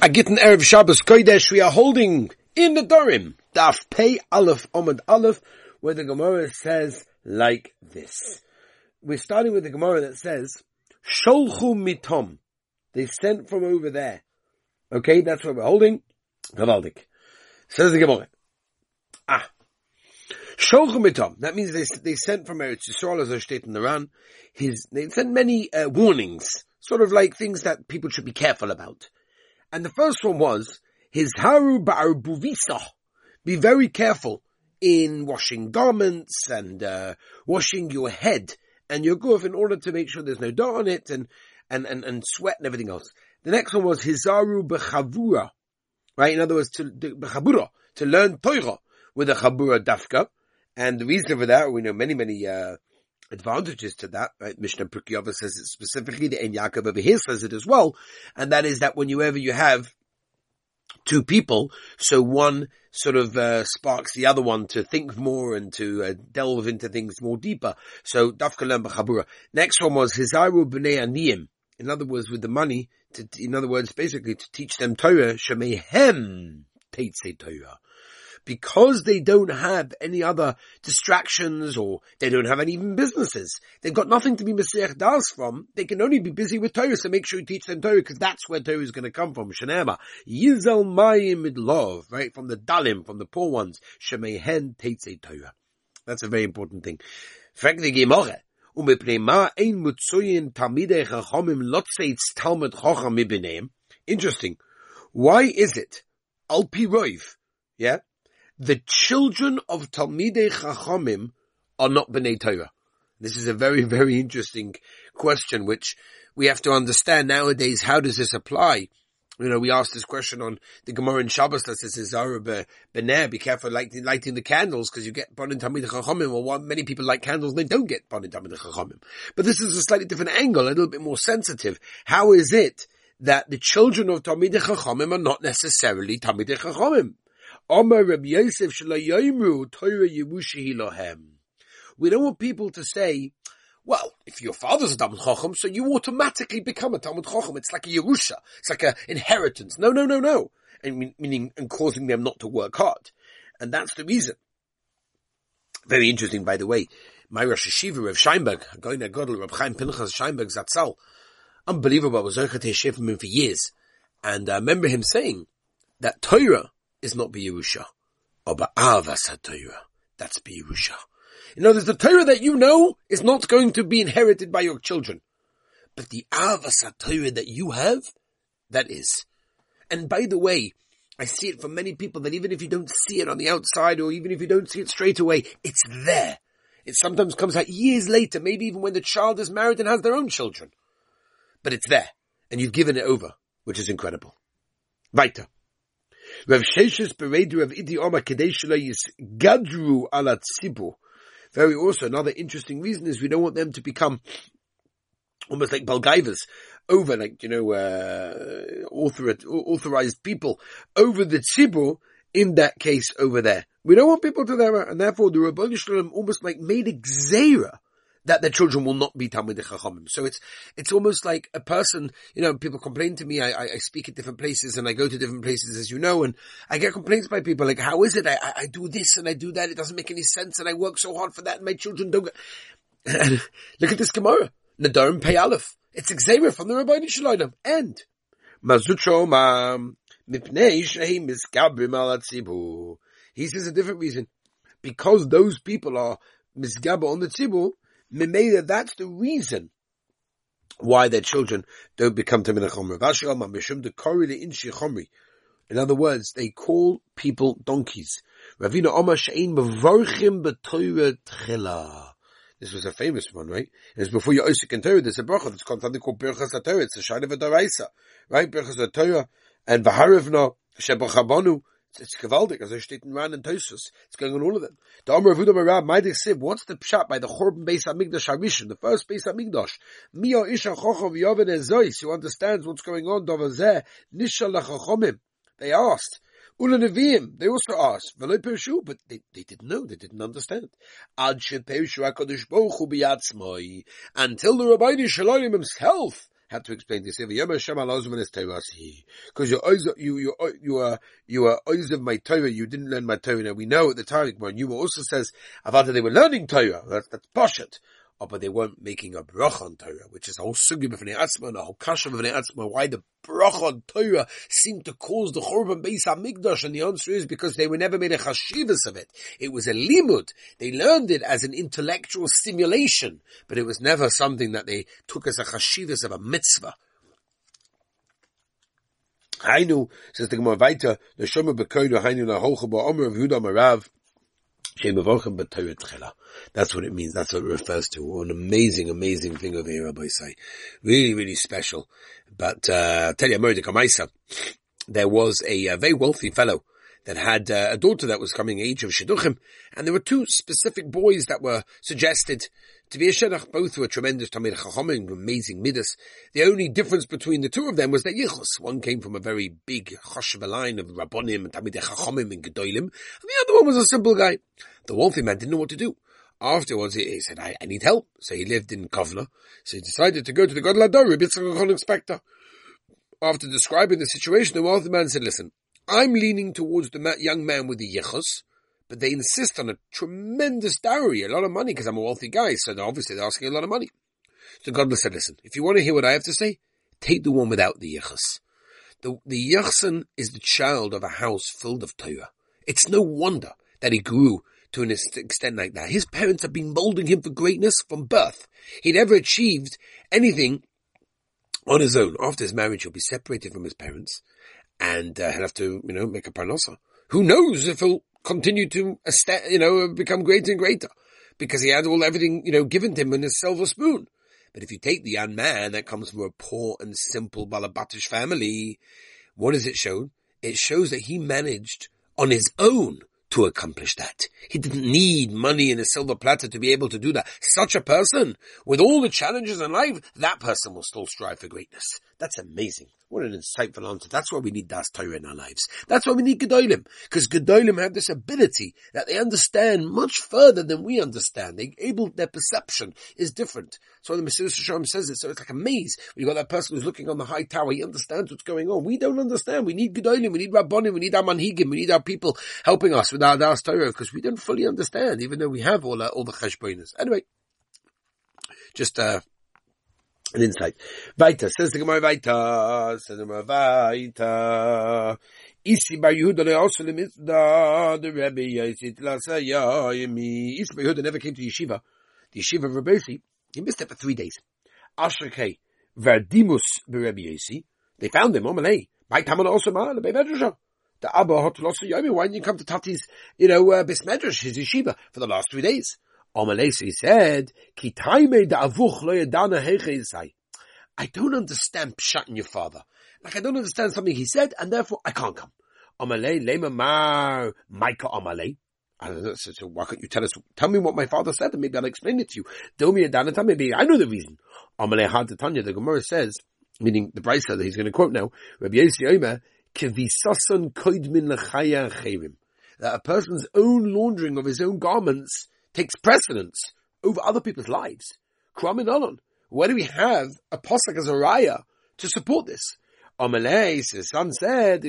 A gitten Erev Shabbos Kodesh we are holding in the Dorim, Daf Pei Aleph Omid Aleph, where the Gemara says like this. We're starting with the Gemara that says, Sholchu mitom. They sent from over there. Okay, that's what we're holding. Gavaldik. Says the Gemara. Ah. Sholchu mitom. That means they, they sent from Eretz Yisrael as I state in the Ran. His, they sent many uh, warnings. Sort of like things that people should be careful about. And the first one was, his haru. Be very careful in washing garments and, uh, washing your head and your goof in order to make sure there's no dirt on it and, and, and, and sweat and everything else. The next one was hizaru bechavura. Right? In other words, to, bechabura, to learn Torah with a chabura dafka. And the reason for that, we know many, many, uh, advantages to that, right? Mishnah Prukiyava says it specifically, the En Yaakov over here says it as well, and that is that whenever you have two people, so one sort of uh, sparks the other one to think more and to uh, delve into things more deeper. So Dafka Chabura. Next one was Hizaru B'nei Aniyim. In other words, with the money, to, in other words, basically to teach them Torah, Shemehem Teitze Torah because they don't have any other distractions or they don't have any even businesses. They've got nothing to be Messiah Das from. They can only be busy with Torah, so make sure you teach them Torah because that's where Torah is going to come from. Shanema. Yizel Mayim love, right? From the Dalim, from the poor ones. Shemehen Teitze Torah. That's a very important thing. Interesting. Why is it? Al Roiv, yeah? The children of Talmidei Chachamim are not Bnei Torah? This is a very, very interesting question, which we have to understand nowadays. How does this apply? You know, we asked this question on the Gemara in Shabbos that says, Zara Bener, be careful lighting, lighting the candles because you get Bonin Tamid Chachamim. Well, many people like candles, and they don't get Bonin Tamid Chachamim. But this is a slightly different angle, a little bit more sensitive. How is it that the children of Talmid Chachamim are not necessarily Talmid Chachamim? Yosef. We don't want people to say, well, if your father's a Talmud Chacham, so you automatically become a Talmud Chacham. It's like a Yerusha. It's like an inheritance. No, no, no, no. And meaning, and causing them not to work hard. And that's the reason. Very interesting, by the way. My Rosh Yeshiva of Scheinberg, going to Godel, Reb Chaim Pinchas Scheinberg Zatzal. Unbelievable. I was Zerchat from him for years. And I remember him saying that Torah is not B'Yerusha. Or Ba'avas. That's B'Yerusha. In other words, the Torah that you know is not going to be inherited by your children. But the Avas HaTorah that you have, that is. And by the way, I see it from many people that even if you don't see it on the outside or even if you don't see it straight away, it's there. It sometimes comes out years later, maybe even when the child is married and has their own children. But it's there. And you've given it over, which is incredible. Weiter. Rav Sheshes Beredu of Idi Oma Kadeshula is Gadru ala Tzibu. Very also another interesting reason is we don't want them to become almost like Balgaivas over like, you know, uh, authorized, authorized people over the Tzibur in that case over there. We don't want people to there, and therefore the Shalom almost like made a gzera that their children will not be Talmud Chachamim. So it's, it's almost like a person, you know, people complain to me, I, I, speak at different places and I go to different places as you know, and I get complaints by people like, how is it? I, I do this and I do that, it doesn't make any sense and I work so hard for that and my children don't get, look at this Gemara. Nadarim Pei Aleph. It's Xavier from the Rabbi Shalom. End. Mazutro Ma'am. Mipnei Shehim Miskabrim Al He says a different reason. Because those people are misgaba on the tzibur, Memela, that's the reason why their children don't become Tamil. In other words, they call people donkeys. Ravina. This was a famous one, right? It's before you Osik and Torah, there's a bracha that's called something called Birchas HaTorah. It's a shine of a Daraisa, right? Birchas HaTorah and V'harivna Shebachabonu it's gewaldig, as er steht in Ran and Tosfos. It's going on all of them. The Omer of Udam Arab, Maidik Sib, what's the pshat by the Chorban Beis HaMikdash HaRishon, the first Beis HaMikdash? Mio Isha Chochov Yoven Ezois, who understands what's going on, Dovazeh, Nisha Lachachomim. They asked. Ula Nevi'im, they also asked, V'loi Perishu, but they, they didn't know, they didn't understand. Ad Shet Perishu HaKadosh Baruch Hu Until the Rabbi Shalom himself had to explain this. Because you're you, you, you are, you are of my Torah, you didn't learn my Torah. Now we know at the time when you also says, Avada, they were learning Torah. That's, that's Pashat oh, Oh, but they weren't making a brach on Torah, which is a whole sugi b'fnei atzma, a whole kasha b'fnei atzma, why the brach on Torah seemed to cause the Churban Beis HaMikdash, and the answer is because they were never made a chashivas of it. It was a limud. They learned it as an intellectual stimulation, but it was never something that they took as a chashivas of a mitzvah. Hainu, says the Gemara Bekoidu, Hainu ba'omer of Marav, that's what it means. That's what it refers to. An amazing, amazing thing over here, Rabbosai. Really, really special. But, uh, tell you, Maisa, there was a, a, very wealthy fellow that had uh, a daughter that was coming age of Shidduchim, and there were two specific boys that were suggested to be a Shidduch. Both were tremendous Tamid Chachomim, amazing Midas. The only difference between the two of them was their Yichus. One came from a very big Choshev line of Rabbonim and Tamid Chachomim and Gedolim, and the other one was a simple guy. The wealthy man didn't know what to do. Afterwards, he, he said, I, I, need help. So he lived in Kovna. So he decided to go to the God Lador, Rabbi Yitzchak inspector. After describing the situation, the wealthy man said, listen, I'm leaning towards the young man with the yichus, but they insist on a tremendous dowry, a lot of money, because I'm a wealthy guy, so obviously they're asking a lot of money. So God said, listen, if you want to hear what I have to say, take the one without the yichus. The, the yachsan is the child of a house filled of Torah. It's no wonder that he grew to an extent like that. His parents have been molding him for greatness from birth. He'd never achieved anything on his own. After his marriage, he'll be separated from his parents and uh, he'll have to, you know, make a parnasa. Who knows if he'll continue to, you know, become greater and greater because he had all everything, you know, given to him in a silver spoon. But if you take the young man that comes from a poor and simple Balabatish family, what does it show? It shows that he managed on his own to accomplish that. He didn't need money in a silver platter to be able to do that. Such a person, with all the challenges in life, that person will still strive for greatness. That's amazing. What an insightful answer. That's why we need Das Torah in our lives. That's why we need Gedolim. Because Gedolim have this ability that they understand much further than we understand. They able, their perception is different. So the Mesilas Yesharim says it. So it's like a maze. You got that person who's looking on the high tower. He understands what's going on. We don't understand. We need Gedolim. We need Rabbonim. We need our Manhigim. We need our people helping us with our Das Torah because we don't fully understand, even though we have all, our, all the Cheshbonis. Anyway, just, uh, an insight. Weiter, says the Gemara weiter, says the Gemara weiter. Isi bar Yehuda also le mitzda, the Rebbe Yisit Lasaya Yemi. Isi bar Yehuda never came to yeshiva. The yeshiva of Rebbe he missed it for three days. Ashreke Verdimus Rebbe Yisi. They found him, Omalei. My Taman also ma, the Bebedrasha. The Abba lost Yomi. Why didn't you come to Tati's, you know, uh, Bismedrash, his yeshiva, for the last three days? Amalesi said, Ki avuch lo yadana I don't understand pshat in your father. Like I don't understand something he said, and therefore I can't come. Amalei lema mar Micah Amalei. So, why can't you tell us, tell me what my father said and maybe I'll explain it to you. Domi Adanata, maybe I know the reason. Amalei had Tanya, the Gemara says, meaning the Brisa that he's going to quote now, Rabbi Yossi Omer, koidmin lechaya. That a person's own laundering of his own garments takes precedence over other people's lives. Kraminalon, Where do we have a posuk as a raya to support this? Amalei, his son said,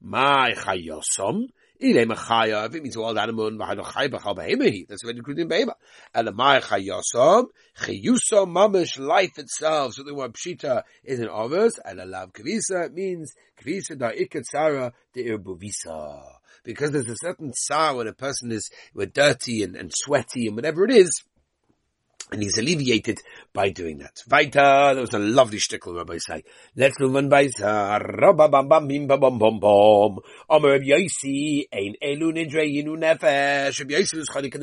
My chayosom, Ile machaya, if it means wild animal, v'hayno chay b'chal behemohi, that's already included in behemah. And my chayosom, chayusom mamish, life itself, so the word pshita is an others, and a lav kavisa, it means kavisa da ikat sara de irbuvisa because there's a certain tsar when a person is dirty and, and sweaty and whatever it is, and he's alleviated by doing that. Vaita, that was a lovely shtickle, Rabbosai. Let's move on, Vaita. Rabba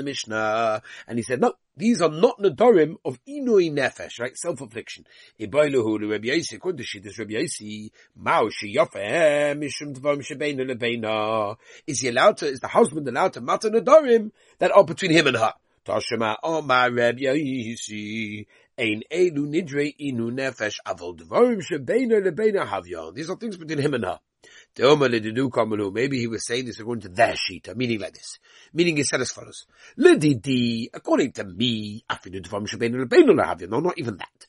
Mishnah. And he said, no, these are not nadorim of inui nefesh, right? Self-affliction. Is he allowed to, is the husband allowed to matter nadorim that are between him and her? Omar Reb Yaisi. Ein Elu Nidre Inu Nefesh Avol Havyon. These are things between him and her. Maybe he was saying this according to their sheet, meaning like this. Meaning he said as follows. Lididi, according to me, no, not even that.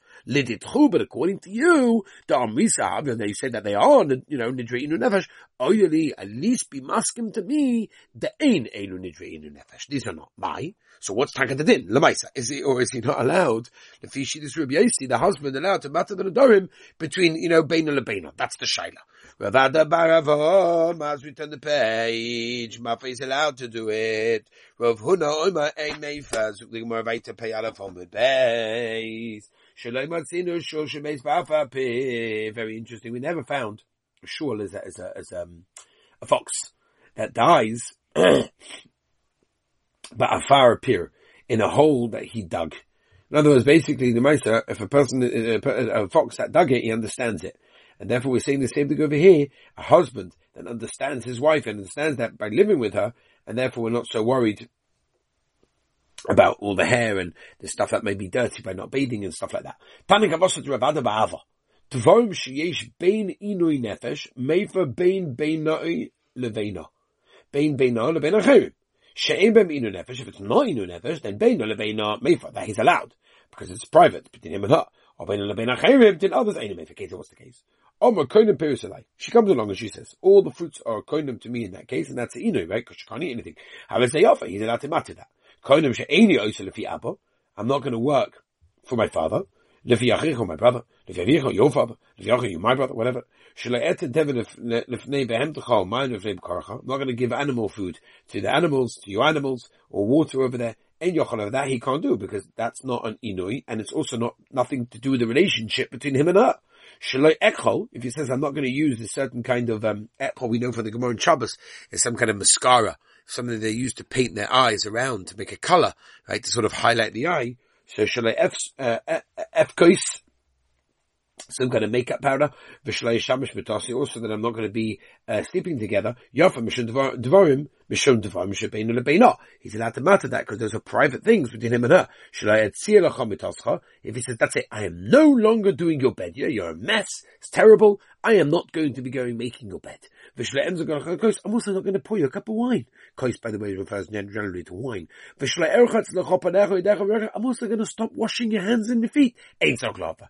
but according to you, the amrisa, and they say that they are, you know, nidri inu nefesh, oyeli, at least be maskim to me, the ain elu nidri inu nefesh. These are not my. So what's Takatadin? Lamaisa. Is he, or is he not allowed, the Fishidis Rabbi Yossi, the husband allowed to matter the Nadorim between, you know, Beina Lebeina. That's the Shaila. Ravada Baravom, as we turn the page, Mafa is allowed to do it. Rav Huna Ein Neifaz, the Vaita Pei Alaf Omid Beis. Shalom Matzinu Shul Shemeis Bafa Very interesting. We never found shul as a, as a, as a, um, a fox that dies ba'afar appear in a hole that he dug. In other words, basically the Meister, if a person, a fox that dug it, he understands it. And therefore we're saying the same thing over here. A husband that understands his wife and understands that by living with her, and therefore we're not so worried about all the hair and the stuff that may be dirty by not bathing and stuff like that. Bein bein. She'im bem inu nefesh, if it's not inu nefesh, then beina lebeina meifa, that he's allowed, because it's private, between him and her. Or beina lebeina chayrim, till others ain't meifa, case what's the case. Omer koinem perusalai. She comes along and she says, all the fruits are koinem to me in that case, and that's inu, right? Because she can't eat anything. How does they offer? He's allowed to matter that. Koinem she'eni oisa lefi abba. I'm not going to work for my father. Lefi achicho, my brother. Lefi avicho, your father. Lefi achicho, my brother, whatever. I'm not going to give animal food to the animals, to your animals, or water over there. And yochel of that he can't do because that's not an inui, and it's also not nothing to do with the relationship between him and her. Shaloi ekhol, if he says I'm not going to use a certain kind of um, ekhol we know from the Gemara and Shabbos, is some kind of mascara, something they use to paint their eyes around to make a color, right, to sort of highlight the eye. So shaloi ef, uh, some kind of makeup powder, v'shlei shamish v'tasi, also that I'm not going to be uh, sleeping together. Yafa mishun devarim, mishun devarim shebeinu lebeina. He's allowed to matter that because those are private things between him and her. Shlei etzir lecha If he says, that's it, I am no longer doing your bed. You're a mess. It's terrible. I am not going to be going making your bed. I'm also not going to pour you a cup of wine. Kois, by the way, refers generally to wine. I'm also going to stop washing your hands and your feet. Ain't so clever.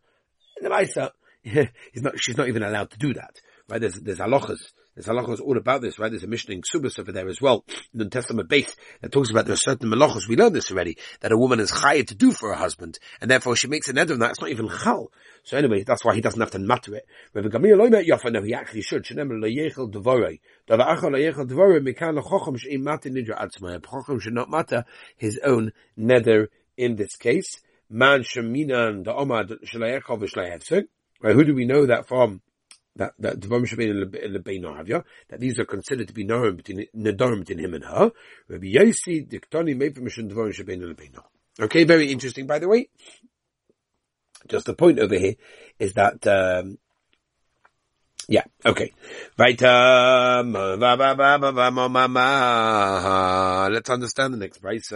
The Maisa, not, she's not even allowed to do that. Right? There's, there's halachas. There's halachas all about this, right? There's a Mishnah in Ksubas over there as well, in the Testament base, that talks about there are certain malachas, we learned this already, that a woman is chayav to do for her husband, and therefore she makes an end of that, it's not even chal. So anyway, that's why he doesn't have to matter it. Rabbi Gamliel loy yafa, no, he actually should. Shenem lo yechel devorei. Dava achal lo yechel devorei, mikan lo chochom she'im matter nidra atzmai. Chochom should not matter his own nether in this case man sheminan the omad shleechov v'shleehefsek. Right? Who do we know that from? That that Devarim Shabbein that these are considered to be Norim between Nadorim between him and her. Rabbi Okay, very interesting. By the way, just the point over here is that um, yeah, okay. Let's understand the next price. She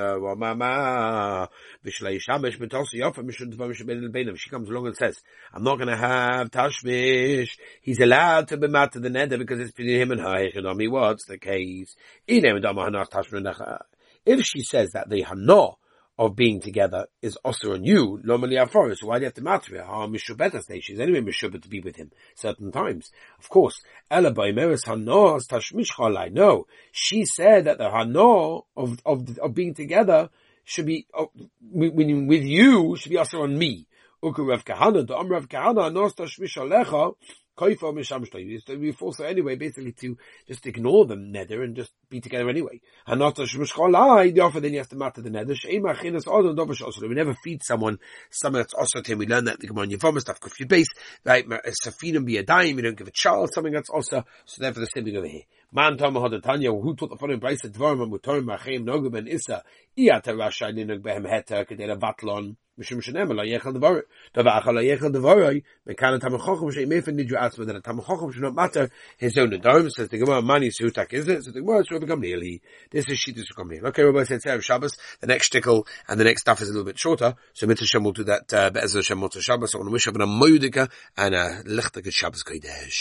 comes along and says, I'm not going to have Tashmish. He's allowed to be mad to the nether because it's between him and her. What's the case? If she says that the Hana of being together is also on you, normally aforis. So why do you have to matter it? How ah, mishubeta? She's anyway mishubet to be with him certain times. Of course. Ella baimeres hanos tashmish chalai. No. She said that the hano of, of, of being together should be, when with you, should be also on me. Uku Rav Kahana, the Rav Kahana, nos tashmish alecha, Koifa Mishamshtai. We force her anyway, basically to just ignore the nether and just be together anyway. Hanata Shmishcholai, the offer then he has to matter the nether. Sheima Chinas Odon Dovash also. We never feed someone something that's also to him. We learn that the Gemara Yavama stuff, Kufyud base, right? Safinum be a dime, we don't give a child something that's also, so therefore the same thing over here. Man Tama had who taught the following place at Dvarim and Mutorim Machim Nogu ben Issa, Iyata Rasha Ninug Behem Heter, Kedela Vatlon, Mishum Shanem, La Yechal Dvarim, Davacha La Yechal Dvarim, Mekana Tama Chochum, Shem Efen Nidju Asma, that a Tama should not matter his own Adorim, says the Gemara, Mani Sutak, is it? So the Gemara is Rabbi Gamliel, this is Shita Sukamliel. Okay, Rabbi said, Sarah Shabbos, the next shtickle and the next stuff is a little bit shorter, so Mitzvah Shem will do that, uh, Be'ezah Shem will Shabbos, I want to wish up a Moedika and a Lichtaka Shabbos Kodesh.